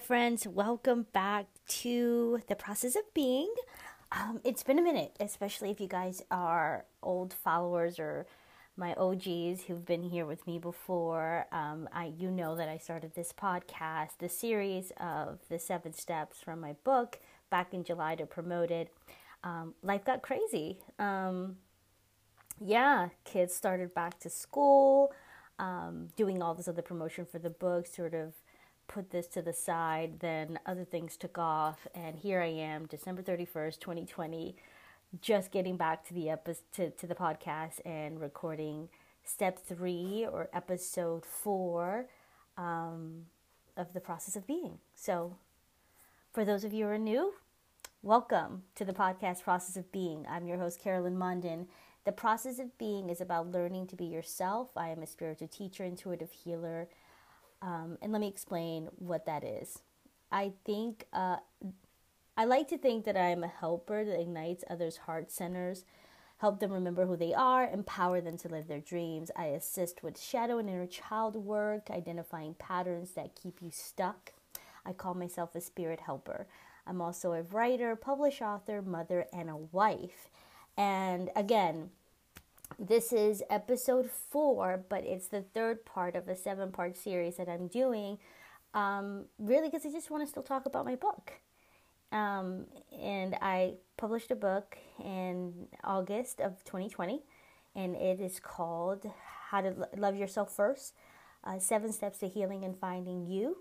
Friends. Welcome back to the process of being. Um, it's been a minute, especially if you guys are old followers or my OGs who've been here with me before. Um, I, you know that I started this podcast, the series of the seven steps from my book back in July to promote it. Um, life got crazy. Um, yeah, kids started back to school, um, doing all this other promotion for the book, sort of put this to the side. Then other things took off, and here I am, December 31st, 2020, just getting back to the epi- to, to the podcast and recording step three or episode four um, of the process of being. So, for those of you who are new, welcome to the podcast Process of Being. I'm your host, Carolyn Munden. The process of being is about learning to be yourself. I am a spiritual teacher, intuitive healer, um, and let me explain what that is. I think uh, I like to think that I am a helper that ignites others' heart centers, help them remember who they are, empower them to live their dreams. I assist with shadow and inner child work, identifying patterns that keep you stuck. I call myself a spirit helper. I'm also a writer, published author, mother, and a wife. And again, this is episode four, but it's the third part of a seven part series that I'm doing. Um, really, because I just want to still talk about my book. Um, and I published a book in August of 2020, and it is called How to Love Yourself First uh, Seven Steps to Healing and Finding You.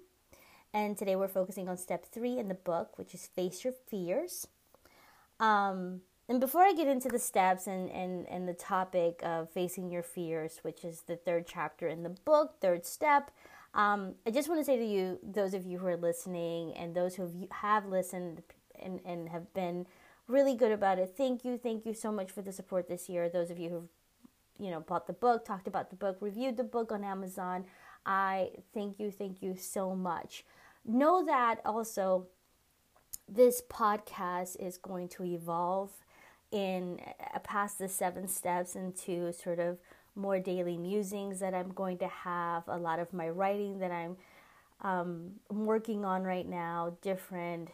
And today we're focusing on step three in the book, which is Face Your Fears. Um, and before I get into the steps and, and, and the topic of facing your fears, which is the third chapter in the book, third step, um, I just want to say to you, those of you who are listening and those who have listened and, and have been really good about it, thank you. Thank you so much for the support this year. Those of you who've, you know, bought the book, talked about the book, reviewed the book on Amazon, I thank you, thank you so much. Know that also this podcast is going to evolve in uh, past the seven steps into sort of more daily musings that I'm going to have, a lot of my writing that I'm um, working on right now, different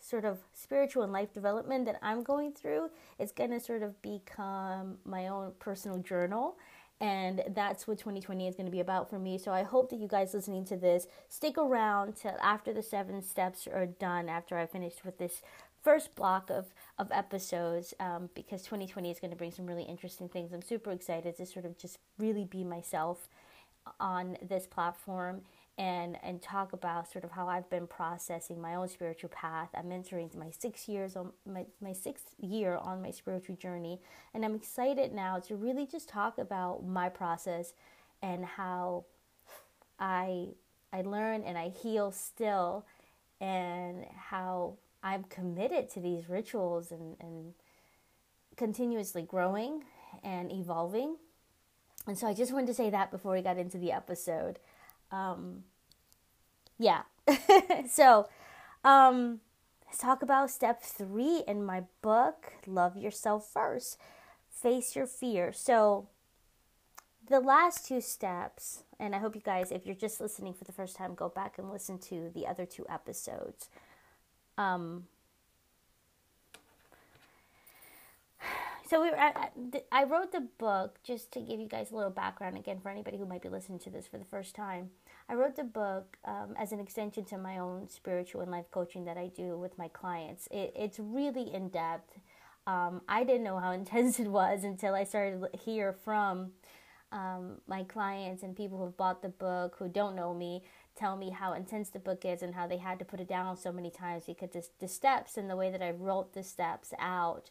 sort of spiritual and life development that I'm going through. It's going to sort of become my own personal journal. And that's what 2020 is going to be about for me. So I hope that you guys listening to this stick around till after the seven steps are done, after I finished with this first block of, of episodes um, because 2020 is going to bring some really interesting things. I'm super excited to sort of just really be myself on this platform and and talk about sort of how I've been processing my own spiritual path. I'm entering my six years on my, my sixth year on my spiritual journey and I'm excited now to really just talk about my process and how I I learn and I heal still and how I'm committed to these rituals and, and continuously growing and evolving. And so I just wanted to say that before we got into the episode. Um, yeah. so um, let's talk about step three in my book Love Yourself First. Face your fear. So the last two steps, and I hope you guys, if you're just listening for the first time, go back and listen to the other two episodes. Um, so we were, I, I wrote the book just to give you guys a little background again for anybody who might be listening to this for the first time. I wrote the book um, as an extension to my own spiritual and life coaching that I do with my clients. It, it's really in depth. Um, I didn't know how intense it was until I started to hear from um, my clients and people who've bought the book who don't know me tell me how intense the book is and how they had to put it down so many times because the, the steps and the way that I wrote the steps out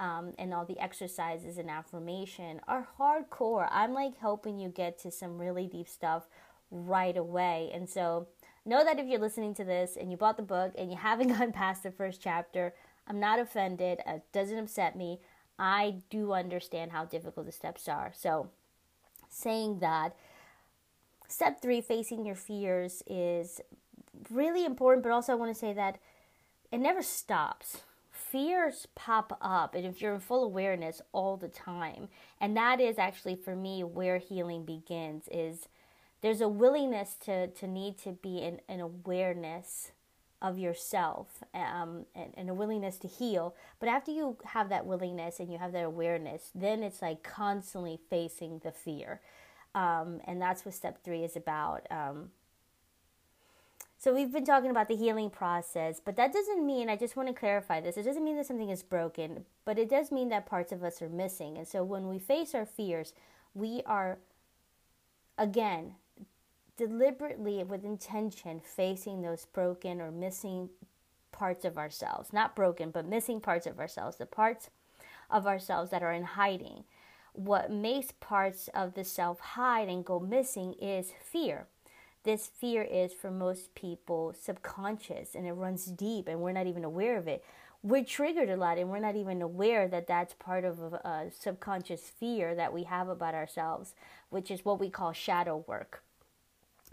um, and all the exercises and affirmation are hardcore. I'm like helping you get to some really deep stuff right away. And so know that if you're listening to this and you bought the book and you haven't gone past the first chapter, I'm not offended. It doesn't upset me. I do understand how difficult the steps are. So, saying that, Step three, facing your fears, is really important, but also I want to say that it never stops. Fears pop up, and if you're in full awareness all the time, and that is actually for me where healing begins, is there's a willingness to, to need to be in an awareness of yourself um, and, and, a willingness to heal. But after you have that willingness and you have that awareness, then it's like constantly facing the fear. Um, and that's what step three is about. Um, so we've been talking about the healing process, but that doesn't mean, I just want to clarify this, it doesn't mean that something is broken, but it does mean that parts of us are missing. And so when we face our fears, we are, again, deliberately with intention facing those broken or missing parts of ourselves. Not broken, but missing parts of ourselves, the parts of ourselves that are in hiding. What makes parts of the self hide and go missing is fear. This fear is for most people subconscious and it runs deep and we're not even aware of it. We're triggered a lot and we're not even aware that that's part of a, a uh, subconscious fear that we have about ourselves, which is what we call shadow work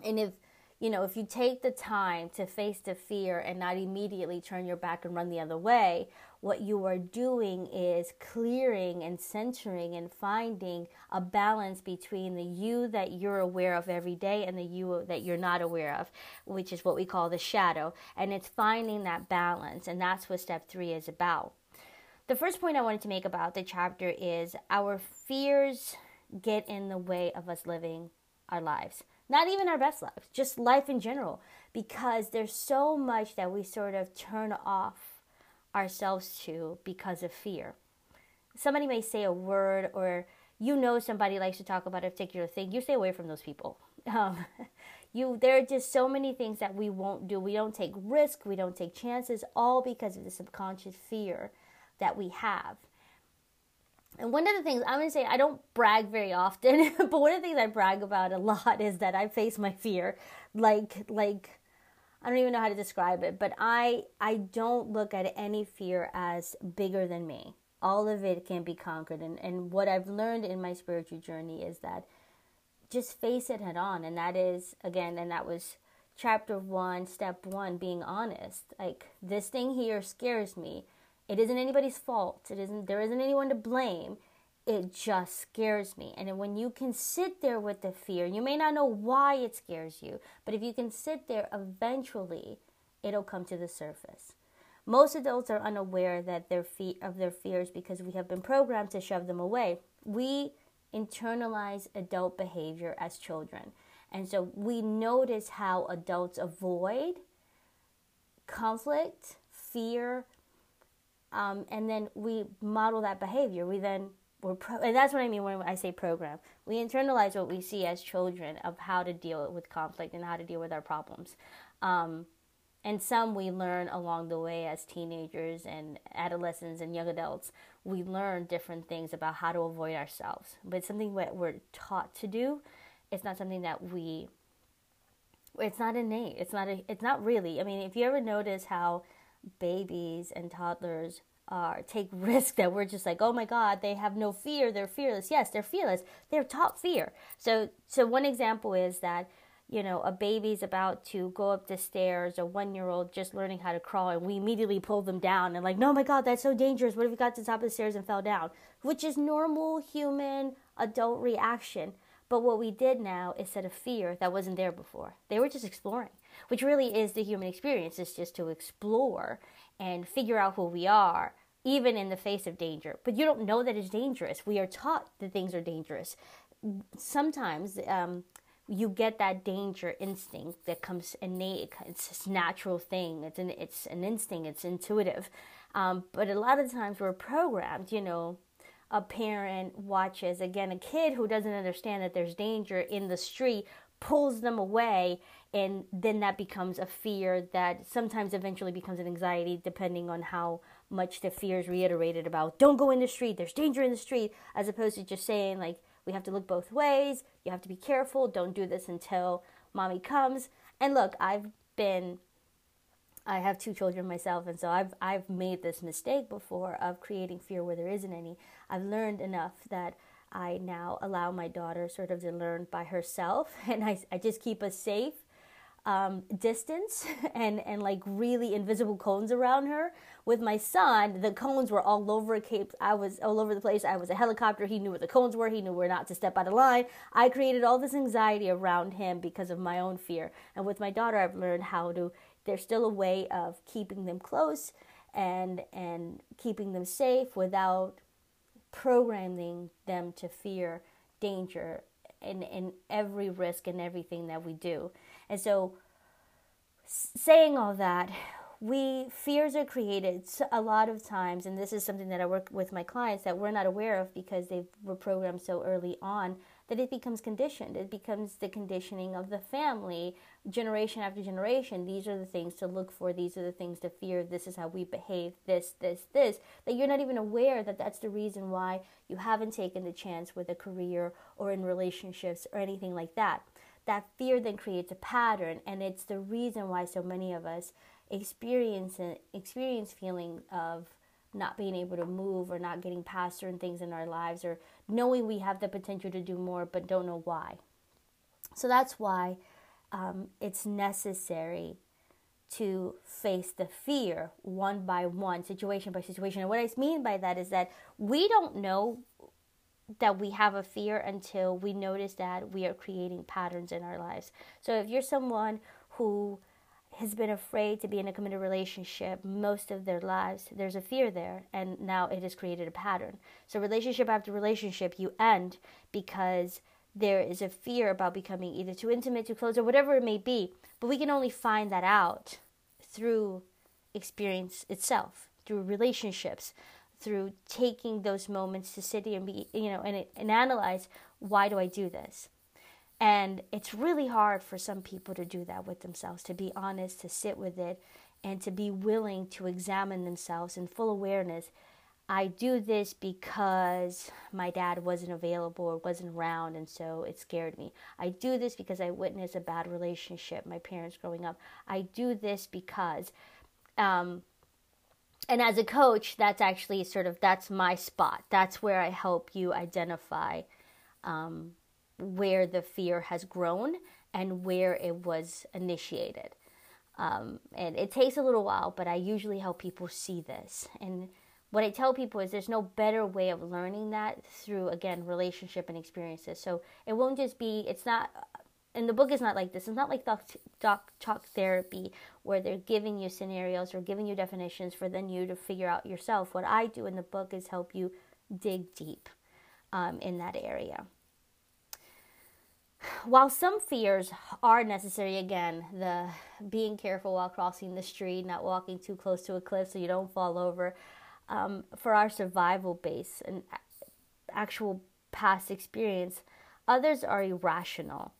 and if you know, if you take the time to face the fear and not immediately turn your back and run the other way, what you are doing is clearing and centering and finding a balance between the you that you're aware of every day and the you that you're not aware of, which is what we call the shadow. And it's finding that balance. And that's what step three is about. The first point I wanted to make about the chapter is our fears get in the way of us living our lives not even our best lives, just life in general, because there's so much that we sort of turn off ourselves to because of fear. Somebody may say a word, or you know somebody likes to talk about a particular thing, you stay away from those people. Um, you, there are just so many things that we won't do. We don't take risk, we don't take chances, all because of the subconscious fear that we have. And one of the things I'm going to say, I don't brag very often, but one of the things I brag about a lot is that I face my fear. Like, like, I don't even know how to describe it, but I, I don't look at any fear as bigger than me. All of it can be conquered. And, and what I've learned in my spiritual journey is that just face it head on. And that is, again, and that was chapter one, step one, being honest. Like, this thing here scares me it isn't anybody's fault. It isn't there isn't anyone to blame. It just scares me. And when you can sit there with the fear, you may not know why it scares you, but if you can sit there, eventually it'll come to the surface. Most adults are unaware that their fe- of their fears because we have been programmed to shove them away. We internalize adult behavior as children. And so we notice how adults avoid conflict, fear, um, and then we model that behavior. We then we're pro- and that's what I mean when I say program. We internalize what we see as children of how to deal with conflict and how to deal with our problems. Um, and some we learn along the way as teenagers and adolescents and young adults. We learn different things about how to avoid ourselves. But something that we're taught to do. It's not something that we. It's not innate. It's not. A, it's not really. I mean, if you ever notice how babies and toddlers are take risk that we're just like, oh my God, they have no fear, they're fearless. Yes, they're fearless. They're taught fear. So so one example is that, you know, a baby's about to go up the stairs, a one year old just learning how to crawl, and we immediately pull them down and like, no my God, that's so dangerous. What if we got to the top of the stairs and fell down? Which is normal human adult reaction. But what we did now is set a fear that wasn't there before. They were just exploring which really is the human experience, is just to explore and figure out who we are, even in the face of danger. But you don't know that it's dangerous. We are taught that things are dangerous. Sometimes um, you get that danger instinct that comes innate. It's this natural thing. It's an it's an instinct. It's intuitive. Um, but a lot of times we're programmed. You know, a parent watches again a kid who doesn't understand that there's danger in the street pulls them away and then that becomes a fear that sometimes eventually becomes an anxiety depending on how much the fear is reiterated about don't go in the street there's danger in the street as opposed to just saying like we have to look both ways you have to be careful don't do this until mommy comes. And look i've been i have two children myself and so i've i've made this mistake before of creating fear where there isn't any. I've learned enough that I now allow my daughter sort of to learn by herself, and I, I just keep us safe um, distance and and like really invisible cones around her. With my son, the cones were all over Cape. I was all over the place. I was a helicopter. He knew where the cones were. He knew where not to step out of line. I created all this anxiety around him because of my own fear. And with my daughter, I've learned how to. There's still a way of keeping them close and and keeping them safe without programming them to fear danger in, in every risk and everything that we do. And so, saying all that, we fears are created a lot of times, and this is something that I work with my clients that we're not aware of because they were programmed so early on that it becomes conditioned. It becomes the conditioning of the family, generation after generation. These are the things to look for. These are the things to fear. This is how we behave. This, this, this. That you're not even aware that that's the reason why you haven't taken the chance with a career or in relationships or anything like that. That fear then creates a pattern, and it's the reason why so many of us experience experience feeling of not being able to move or not getting past certain things in our lives or knowing we have the potential to do more but don't know why. So that's why um, it's necessary to face the fear one by one, situation by situation. And what I mean by that is that we don't know that we have a fear until we notice that we are creating patterns in our lives. So if you're someone who has been afraid to be in a committed relationship most of their lives, there's a fear there, and now it has created a pattern. So, relationship after relationship, you end because there is a fear about becoming either too intimate, too close, or whatever it may be. But we can only find that out through experience itself, through relationships, through taking those moments to sit and be, you know, and, and analyze why do I do this? And it's really hard for some people to do that with themselves, to be honest, to sit with it, and to be willing to examine themselves in full awareness. I do this because my dad wasn't available or wasn't around, and so it scared me. I do this because I witnessed a bad relationship, my parents growing up. I do this because, um, and as a coach, that's actually sort of that's my spot. That's where I help you identify um, where the fear has grown and where it was initiated. Um, and it takes a little while, but I usually help people see this. And what I tell people is there's no better way of learning that through, again, relationship and experiences. So it won't just be, it's not, and the book is not like this. It's not like doc, doc talk therapy where they're giving you scenarios or giving you definitions for then you to figure out yourself. What I do in the book is help you dig deep um, in that area while some fears are necessary, again, the being careful while crossing the street, not walking too close to a cliff so you don't fall over, um, for our survival base and actual past experience, others are irrational.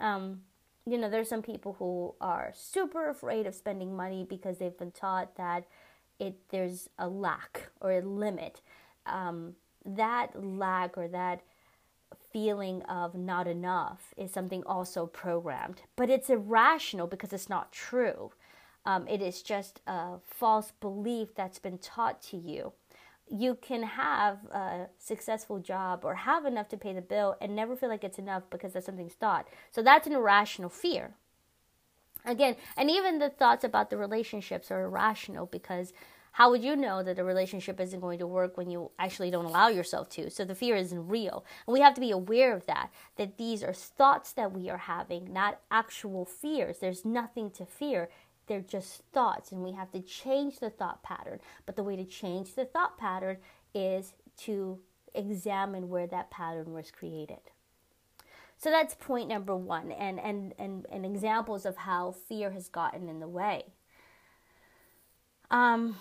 Um, you know, there's some people who are super afraid of spending money because they've been taught that it there's a lack or a limit. Um, that lack or that feeling of not enough is something also programmed, but it's irrational because it's not true. Um, it is just a false belief that's been taught to you. You can have a successful job or have enough to pay the bill and never feel like it's enough because that's something's thought. So that's an irrational fear. Again, and even the thoughts about the relationships are irrational because how would you know that a relationship isn't going to work when you actually don't allow yourself to? So the fear isn't real. And we have to be aware of that, that these are thoughts that we are having, not actual fears. There's nothing to fear. They're just thoughts, and we have to change the thought pattern. But the way to change the thought pattern is to examine where that pattern was created. So that's point number one, and, and, and, and examples of how fear has gotten in the way. Um,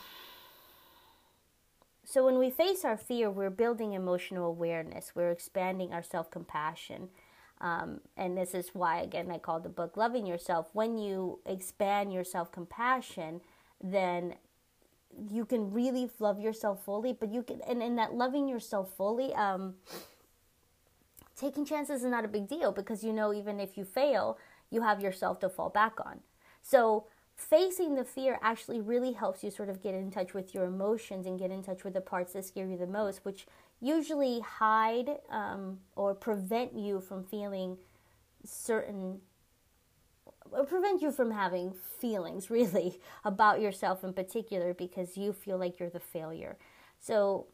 so when we face our fear, we're building emotional awareness. We're expanding our self compassion. Um, and this is why, again, I call the book Loving Yourself. When you expand your self compassion, then you can really love yourself fully. But you can, and in that loving yourself fully, um, taking chances is not a big deal because you know, even if you fail, you have yourself to fall back on. So, facing the fear actually really helps you sort of get in touch with your emotions and get in touch with the parts that scare you the most, which usually hide um, or prevent you from feeling certain or prevent you from having feelings really about yourself in particular because you feel like you're the failure. So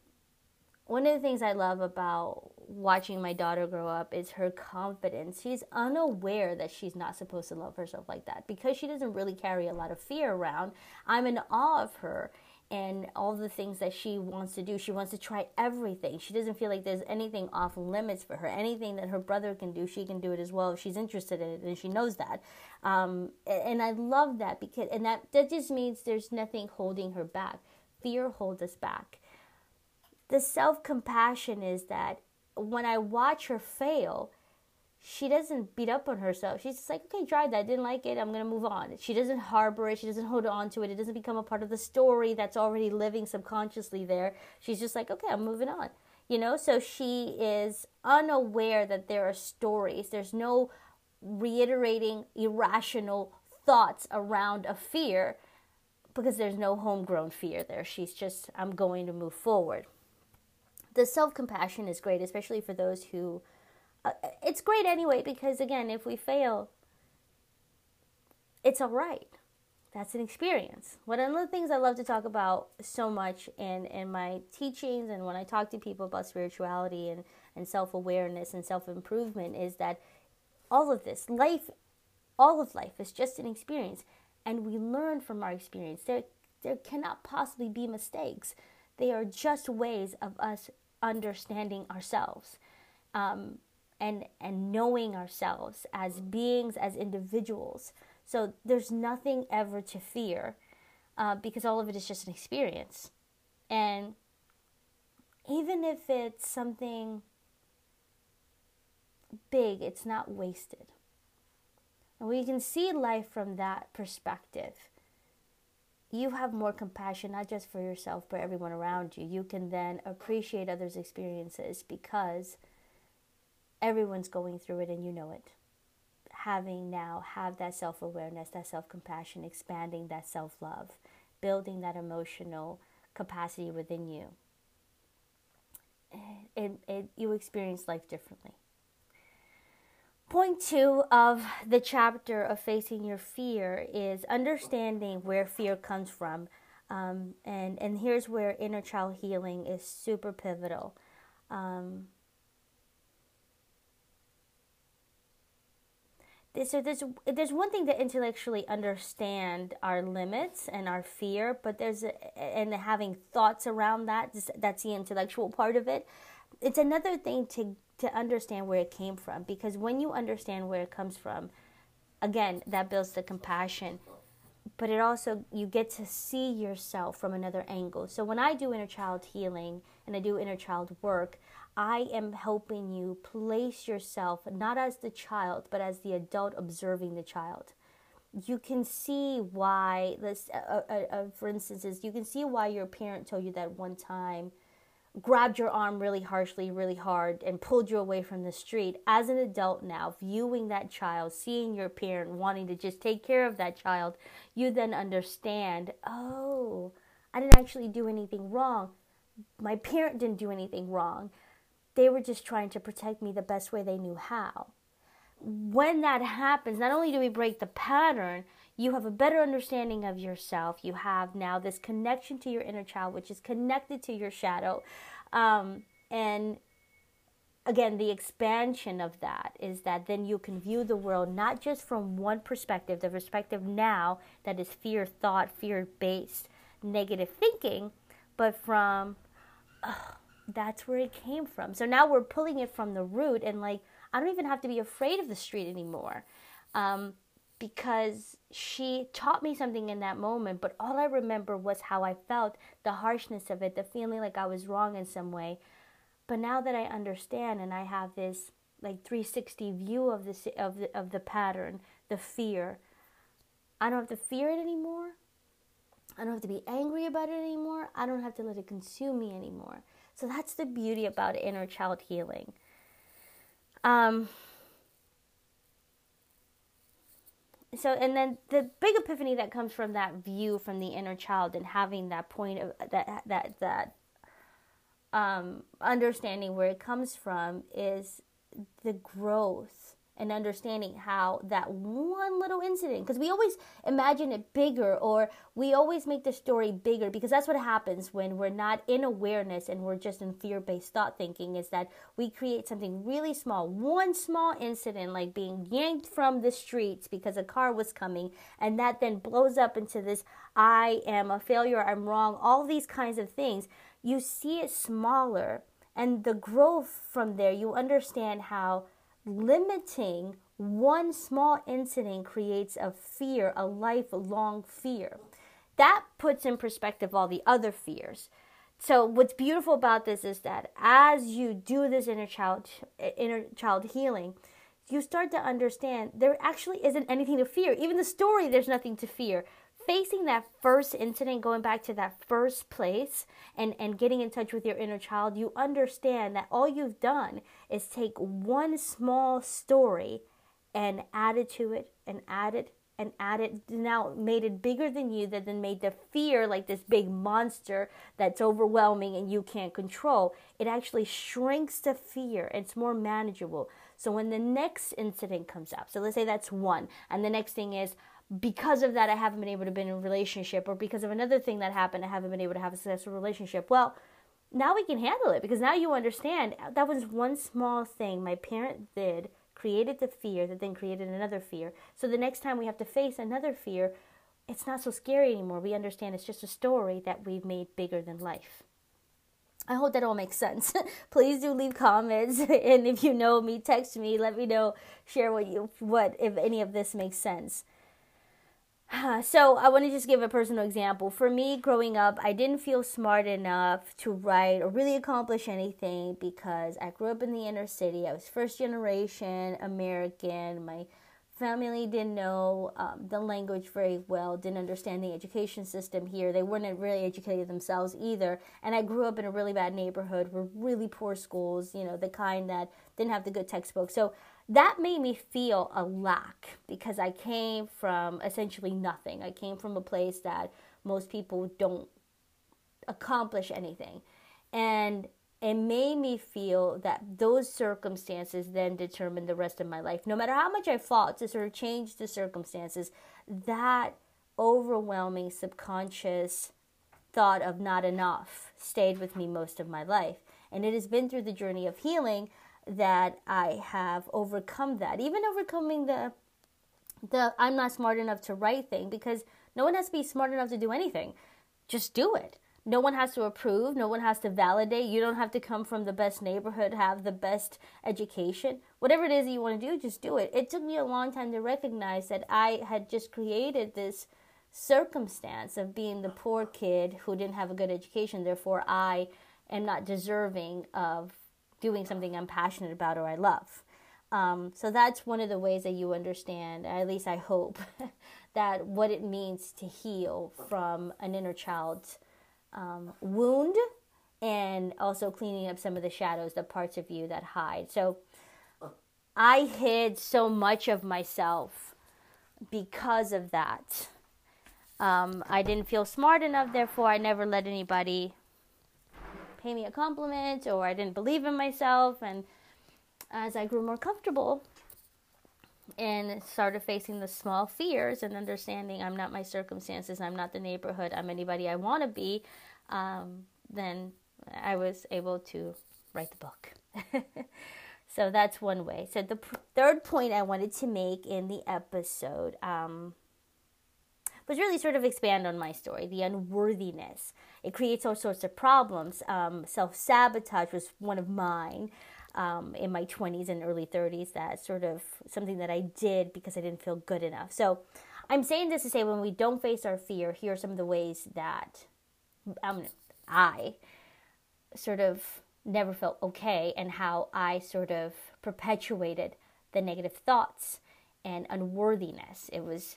one of the things I love about watching my daughter grow up is her confidence. She's unaware that she's not supposed to love herself like that because she doesn't really carry a lot of fear around. I'm in awe of her and all the things that she wants to do. She wants to try everything. She doesn't feel like there's anything off limits for her. Anything that her brother can do, she can do it as well if she's interested in it, and she knows that. Um, and I love that because, and that that just means there's nothing holding her back. Fear holds us back the self compassion is that when I watch her fail, she doesn't beat up on herself. She's just like, okay, tried that, didn't like it, I'm gonna move on. She doesn't harbor it, she doesn't hold on to it, it doesn't become a part of the story that's already living subconsciously there. She's just like, okay, I'm moving on. You know, so she is unaware that there are stories. There's no reiterating irrational thoughts around a fear because there's no homegrown fear there. She's just, I'm going to move forward the self compassion is great, especially for those who. Uh, it's great anyway because again, if we fail, it's all right. That's an experience. One of the things I love to talk about so much in, in my teachings and when I talk to people about spirituality and, and self awareness and self improvement is that all of this, life, all of life is just an experience. And we learn from our experience. There, there cannot possibly be mistakes. They are just ways of us understanding ourselves um, and and knowing ourselves as beings as individuals. So there's nothing ever to fear uh, because all of it is just an experience. And even if it's something big it's not wasted. And we can see life from that perspective. You have more compassion not just for yourself but everyone around you. You can then appreciate others experiences because everyone's going through it and you know it having now have that self-awareness that self-compassion expanding that self-love building that emotional capacity within you it, it, you experience life differently Point two of the chapter of facing your fear is understanding where fear comes from. Um, and, and here's where inner child healing is super pivotal. Um, so there's there's one thing to intellectually understand our limits and our fear, but there's a, and having thoughts around that. That's the intellectual part of it. It's another thing to to understand where it came from because when you understand where it comes from again that builds the compassion but it also you get to see yourself from another angle so when i do inner child healing and i do inner child work i am helping you place yourself not as the child but as the adult observing the child you can see why this uh, uh, uh, for instance is you can see why your parent told you that one time grabbed your arm really harshly, really hard, and pulled you away from the street. As an adult now, viewing that child, seeing your parent wanting to just take care of that child, you then understand oh, I didn't actually do anything wrong. My parent didn't do anything wrong. They were just trying to protect me the best way they knew how. When that happens, not only do we break the pattern, you have a better understanding of yourself. You have now this connection to your inner child, which is connected to your shadow. Um, and again, the expansion of that is that then you can view the world not just from one perspective, the perspective now that is fear thought, fear based negative thinking, but from oh, that's where it came from. So now we're pulling it from the root and like, I don't even have to be afraid of the street anymore. Um, because she taught me something in that moment, but all I remember was how I felt, the harshness of it, the feeling like I was wrong in some way. But now that I understand and I have this like 360 view of this of the, of the pattern, the fear, I don't have to fear it anymore. I don't have to be angry about it anymore. I don't have to let it consume me anymore. So that's the beauty about inner child healing. Um, so and then the big epiphany that comes from that view from the inner child and having that point of that that that um, understanding where it comes from is the growth and understanding how that one little incident because we always imagine it bigger or we always make the story bigger because that's what happens when we're not in awareness and we're just in fear-based thought thinking is that we create something really small. One small incident like being yanked from the streets because a car was coming and that then blows up into this i am a failure i'm wrong all these kinds of things. You see it smaller and the growth from there you understand how limiting one small incident creates a fear, a lifelong fear. That puts in perspective all the other fears. So what's beautiful about this is that as you do this inner child inner child healing, you start to understand there actually isn't anything to fear. Even the story there's nothing to fear facing that first incident, going back to that first place and, and getting in touch with your inner child, you understand that all you've done is take one small story and add it to it and add it and add it now made it bigger than you that then made the fear like this big monster that's overwhelming and you can't control. It actually shrinks the fear. It's more manageable. So when the next incident comes up so let's say that's one and the next thing is because of that I haven't been able to be in a relationship or because of another thing that happened I haven't been able to have a successful relationship. Well, now we can handle it because now you understand uh, that was one small thing my parent did created the fear that then created another fear. So the next time we have to face another fear, it's not so scary anymore. We understand it's just a story that we've made bigger than life. I hope that all makes sense. Please do leave comments, and if you know me, text me. Let me know, share what you what if any of this makes sense. So, I want to just give a personal example. For me, growing up, I didn't feel smart enough to write or really accomplish anything because I grew up in the inner city. I was first generation American. My family didn't know um, the language very well, didn't understand the education system here. They weren't really educated themselves either. And I grew up in a really bad neighborhood with really poor schools, you know, the kind that didn't have the good textbooks. So that made me feel a lack because I came from essentially nothing. I came from a place that most people don't accomplish anything. And it made me feel that those circumstances then determined the rest of my life. No matter how much I fought to sort of change the circumstances, that overwhelming subconscious thought of not enough stayed with me most of my life. And it has been through the journey of healing that I have overcome that. Even overcoming the the I'm not smart enough to write thing because no one has to be smart enough to do anything. Just do it. No one has to approve, no one has to validate. You don't have to come from the best neighborhood, have the best education. Whatever it is that you want to do, just do it. It took me a long time to recognize that I had just created this circumstance of being the poor kid who didn't have a good education. Therefore, I am not deserving of doing something I'm passionate about or I love. Um, so that's one of the ways that you understand, at least I hope, that what it means to heal from an inner child's um, wound and also cleaning up some of the shadows, the parts of you that hide. So I hid so much of myself because of that. Um, I didn't feel smart enough, therefore, I never let anybody pay me a compliment or I didn't believe in myself. And as I grew more comfortable and started facing the small fears and understanding I'm not my circumstances, I'm not the neighborhood, I'm anybody I want to be, um, then I was able to write the book. so that's one way. So the third point I wanted to make in the episode um, was really sort of expand on my story, the unworthiness. It creates all sorts of problems. Um, Self sabotage was one of mine. Um, in my 20s and early 30s, that sort of something that I did because I didn't feel good enough. So, I'm saying this to say when we don't face our fear, here are some of the ways that um, I sort of never felt okay and how I sort of perpetuated the negative thoughts and unworthiness. It was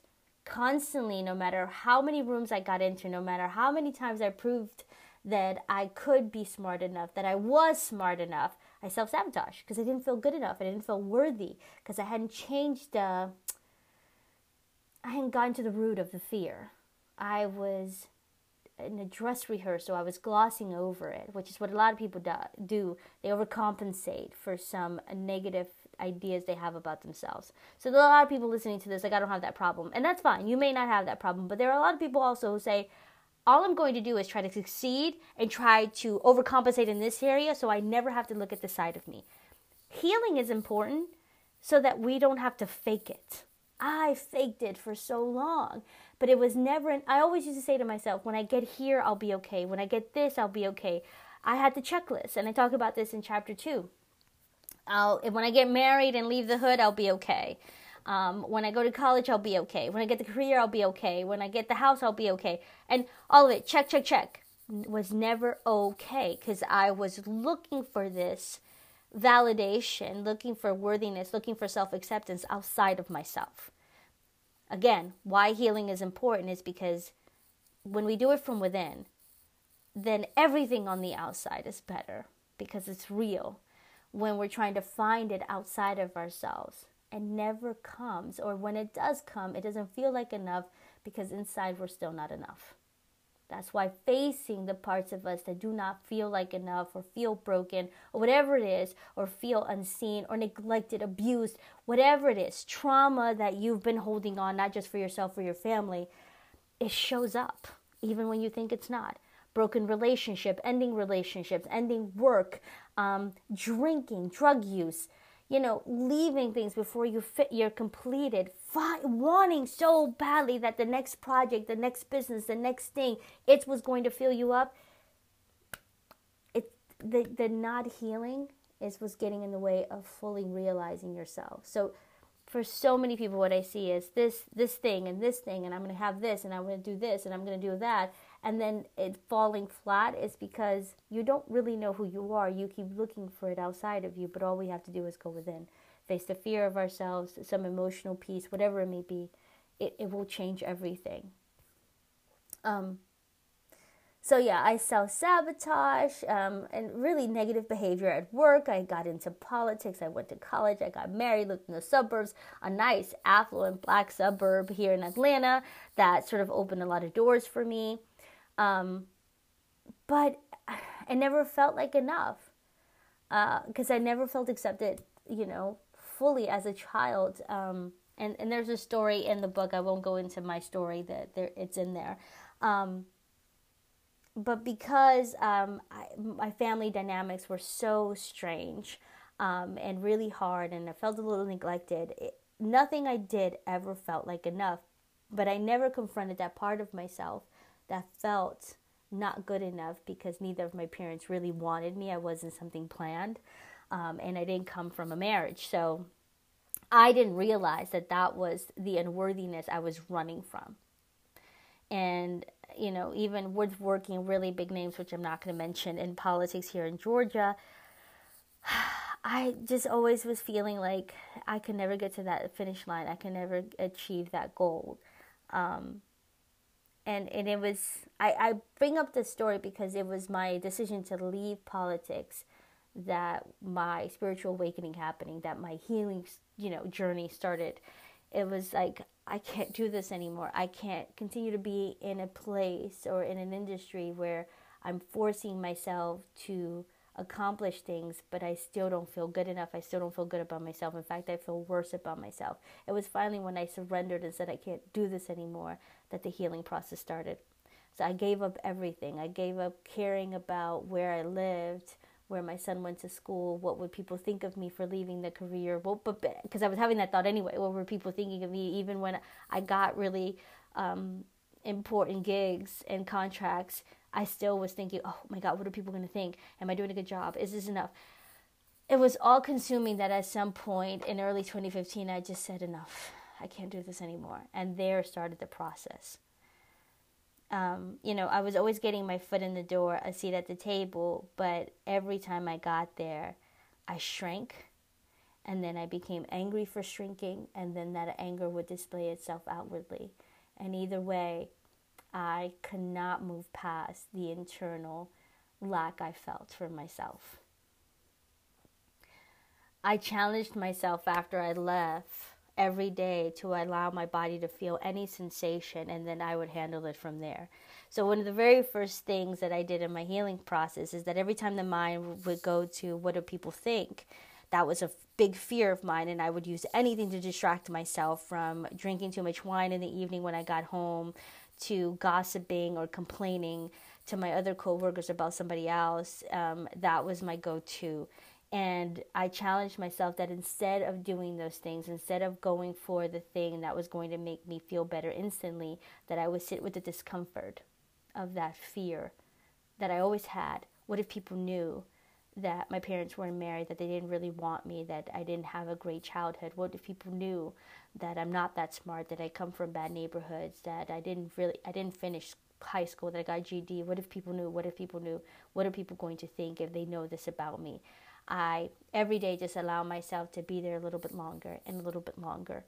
constantly, no matter how many rooms I got into, no matter how many times I proved that I could be smart enough, that I was smart enough, I self sabotage because I didn't feel good enough. I didn't feel worthy because I hadn't changed. the. I hadn't gotten to the root of the fear. I was in a dress rehearsal. I was glossing over it, which is what a lot of people do. They overcompensate for some negative ideas they have about themselves. So there are a lot of people listening to this like I don't have that problem, and that's fine. You may not have that problem, but there are a lot of people also who say all I'm going to do is try to succeed and try to overcompensate in this area so I never have to look at the side of me. Healing is important so that we don't have to fake it. I faked it for so long, but it was never, an, I always used to say to myself, when I get here, I'll be okay. When I get this, I'll be okay. I had the checklist, and I talk about this in chapter two. I'll, when I get married and leave the hood, I'll be okay. Um, when I go to college, I'll be okay. When I get the career, I'll be okay. When I get the house, I'll be okay. And all of it, check, check, check, was never okay because I was looking for this validation, looking for worthiness, looking for self acceptance outside of myself. Again, why healing is important is because when we do it from within, then everything on the outside is better because it's real. When we're trying to find it outside of ourselves, It never comes, or when it does come, it doesn't feel like enough because inside we're still not enough. That's why facing the parts of us that do not feel like enough or feel broken or whatever it is, or feel unseen or neglected, abused, whatever it is, trauma that you've been holding on, not just for yourself or your family, it shows up even when you think it's not. Broken relationship, ending relationships, ending work, um, drinking, drug use, you know, leaving things before you fit, you're completed, fi- wanting so badly that the next project, the next business, the next thing, it's what's going to fill you up. It the the not healing is what's getting in the way of fully realizing yourself. So for so many people what I see is this this thing and this thing and I'm going to have this and I'm going to do this and I'm going to do that and then it falling flat is because you don't really know who you are. You keep looking for it outside of you, but all we have to do is go within. Face the fear of ourselves, some emotional piece, whatever it may be. It, it will change everything. Um, so yeah, I self sabotage um, and really negative behavior at work. I got into politics. I went to college. I got married. Lived in the suburbs, a nice affluent black suburb here in Atlanta that sort of opened a lot of doors for me. Um, but I never felt like enough because uh, I never felt accepted, you know, fully as a child. Um, and, and there's a story in the book. I won't go into my story that there it's in there. Um, but because um, I, my family dynamics were so strange um, and really hard, and I felt a little neglected, it, nothing I did ever felt like enough. But I never confronted that part of myself that felt not good enough because neither of my parents really wanted me. I wasn't something planned, um, and I didn't come from a marriage. So I didn't realize that that was the unworthiness I was running from. And, you know, even with working really big names, which I'm not going to mention, in politics here in Georgia, I just always was feeling like I could never get to that finish line. I could never achieve that goal. Um, and and it was I, I bring up this story because it was my decision to leave politics that my spiritual awakening happening that my healing you know journey started. It was like i can't do this anymore. I can't continue to be in a place or in an industry where i'm forcing myself to accomplish things, but I still don't feel good enough. I still don't feel good about myself. In fact, I feel worse about myself. It was finally when I surrendered and said, I can't do this anymore, that the healing process started. So I gave up everything. I gave up caring about where I lived, where my son went to school, what would people think of me for leaving the career? But because I was having that thought anyway, what were people thinking of me? Even when I got really um, important gigs and contracts, I still was thinking, oh my God, what are people going to think? Am I doing a good job? Is this enough? It was all consuming that at some point in early 2015, I just said, enough. I can't do this anymore. And there started the process. Um, you know, I was always getting my foot in the door, a seat at the table, but every time I got there, I shrank. And then I became angry for shrinking, and then that anger would display itself outwardly. And either way, I could not move past the internal lack I felt for myself. I challenged myself after I left every day to allow my body to feel any sensation and then I would handle it from there. So, one of the very first things that I did in my healing process is that every time the mind would go to what do people think, that was a big fear of mine and I would use anything to distract myself from drinking too much wine in the evening when I got home to gossiping or complaining to my other coworkers about somebody else. Um, that was my go-to. And I challenged myself that instead of doing those things, instead of going for the thing that was going to make me feel better instantly, that I would sit with the discomfort of that fear that I always had. What if people knew that my parents weren't married, that they didn't really want me, that I didn't have a great childhood? What if people knew that I'm not that smart, that I come from bad neighborhoods, that I didn't really I didn't finish high school, that I got GED? What if people knew? What if people knew? What are people going to think if they know this about me? I every day just allow myself to be there a little bit longer and a little bit longer.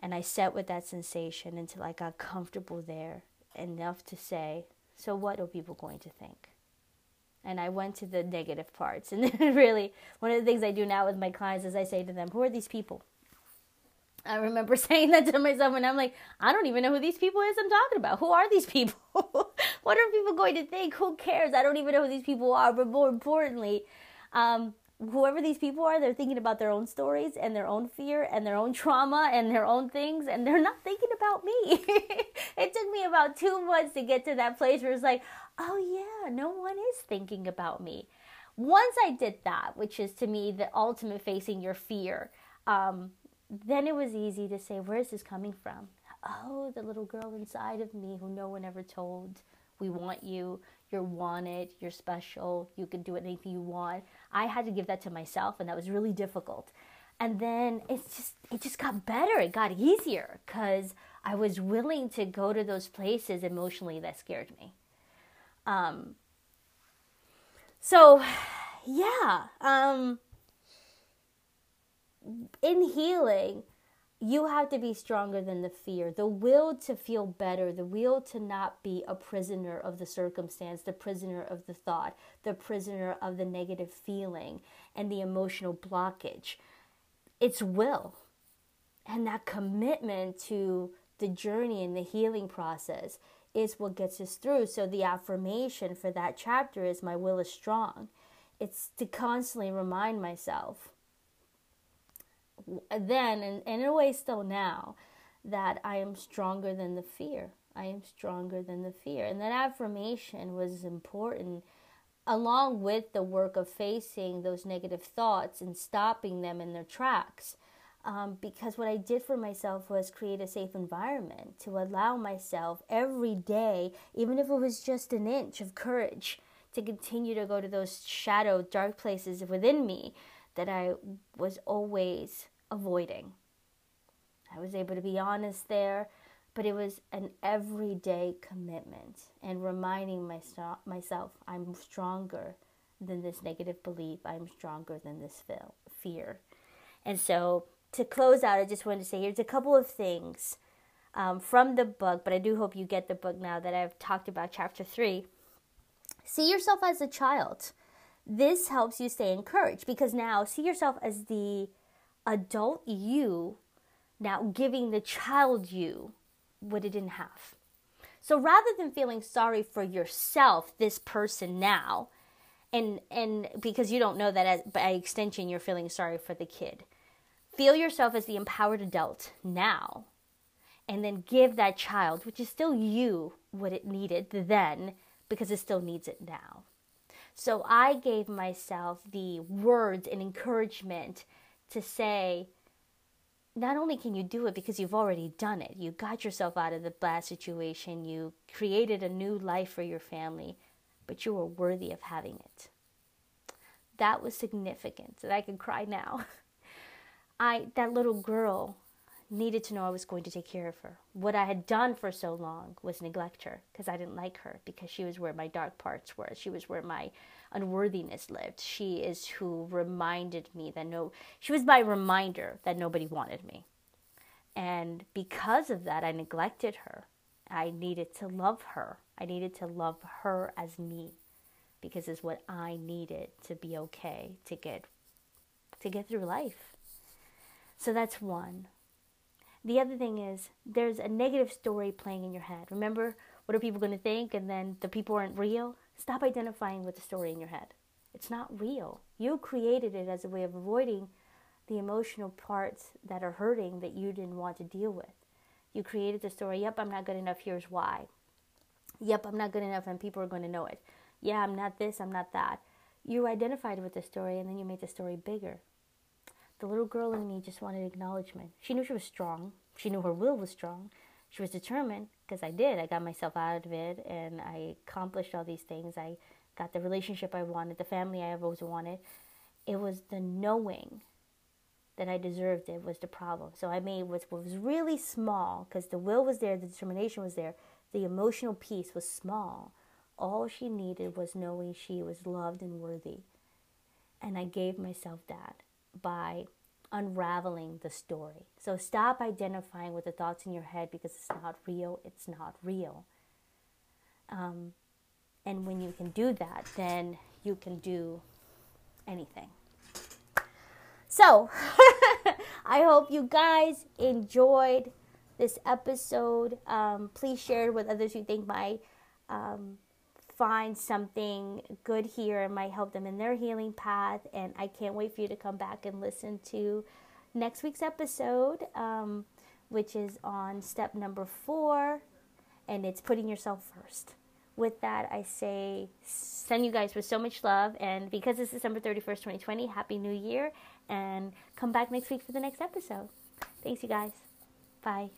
And I sat with that sensation until I got comfortable there enough to say, So what are people going to think? And I went to the negative parts. And really, one of the things I do now with my clients is I say to them, Who are these people? I remember saying that to myself, and I'm like, I don't even know who these people is I'm talking about. Who are these people? what are people going to think? Who cares? I don't even know who these people are. But more importantly, um, whoever these people are, they're thinking about their own stories and their own fear and their own trauma and their own things, and they're not thinking about me. it took me about two months to get to that place where it's like, oh yeah, no one is thinking about me. Once I did that, which is to me the ultimate facing your fear, um, then it was easy to say, where is this coming from? Oh, the little girl inside of me who no one ever told. We want you you're wanted, you're special, you can do anything you want. I had to give that to myself and that was really difficult. And then it's just it just got better. It got easier cuz I was willing to go to those places emotionally that scared me. Um so yeah, um in healing, you have to be stronger than the fear, the will to feel better, the will to not be a prisoner of the circumstance, the prisoner of the thought, the prisoner of the negative feeling and the emotional blockage. It's will. And that commitment to the journey and the healing process is what gets us through. So the affirmation for that chapter is my will is strong. It's to constantly remind myself then and, and in a way still now that I am stronger than the fear. I am stronger than the fear. And that affirmation was important along with the work of facing those negative thoughts and stopping them in their tracks. Um, because what I did for myself was create a safe environment to allow myself every day, even if it was just an inch of courage, to continue to go to those shadow, dark places within me that I was always avoiding. I was able to be honest there, but it was an everyday commitment and reminding myself, myself I'm stronger than this negative belief, I'm stronger than this fear. And so, to close out, I just wanted to say here's a couple of things um, from the book, but I do hope you get the book now that I've talked about chapter three. See yourself as a child this helps you stay encouraged because now see yourself as the adult you now giving the child you what it didn't have. So rather than feeling sorry for yourself, this person now, and and because you don't know that as, by extension you're feeling sorry for the kid, feel yourself as the empowered adult now, and then give that child, which is still you, what it needed then because it still needs it now. So I gave myself the words and encouragement to say, not only can you do it because you've already done it, you got yourself out of the bad situation, you created a new life for your family, but you are worthy of having it. That was significant, that I can cry now. I that little girl needed to know I was going to take care of her. What I had done for so long was neglect her because I didn't like her because she was where my dark parts were. She was where my unworthiness lived. She is who reminded me that no, she was my reminder that nobody wanted me. And because of that, I neglected her. I needed to love her. I needed to love her as me because it's what I needed to be okay to get to get through life. So that's one. The other thing is there's a negative story playing in your head. Remember, what are people going to think? And then the people aren't real. Stop identifying with the story in your head. It's not real. You created it as a way of avoiding the emotional parts that are hurting that you didn't want to deal with. You created the story, yep, I'm not good enough, here's why. Yep, I'm not good enough and people are going to know it. Yeah, I'm not this, I'm not that. You identified with the story and then you made the story bigger. The little girl in me just wanted acknowledgement. She knew she was strong. She knew her will was strong. She was determined because I did. I got myself out of it and I accomplished all these things. I got the relationship I wanted, the family I always wanted. It was the knowing that I deserved it was the problem. So I made what was really small because the will was there, the determination was there, the emotional piece was small. All she needed was knowing she was loved and worthy. And I gave myself that by unraveling the story. So stop identifying with the thoughts in your head because it's not real. It's not real. Um, and when you can do that, then you can do anything. So, I hope you guys enjoyed this episode. Um, please share it with others who think might um, find something good here and might help them in their healing path. And I can't wait for you to come back and listen to next week's episode, um, which is on step number four, and it's putting yourself first. With that, I say send you guys with so much love. And because it's December 31st, 2020, Happy New Year. And come back next week for the next episode. Thanks, you guys. Bye.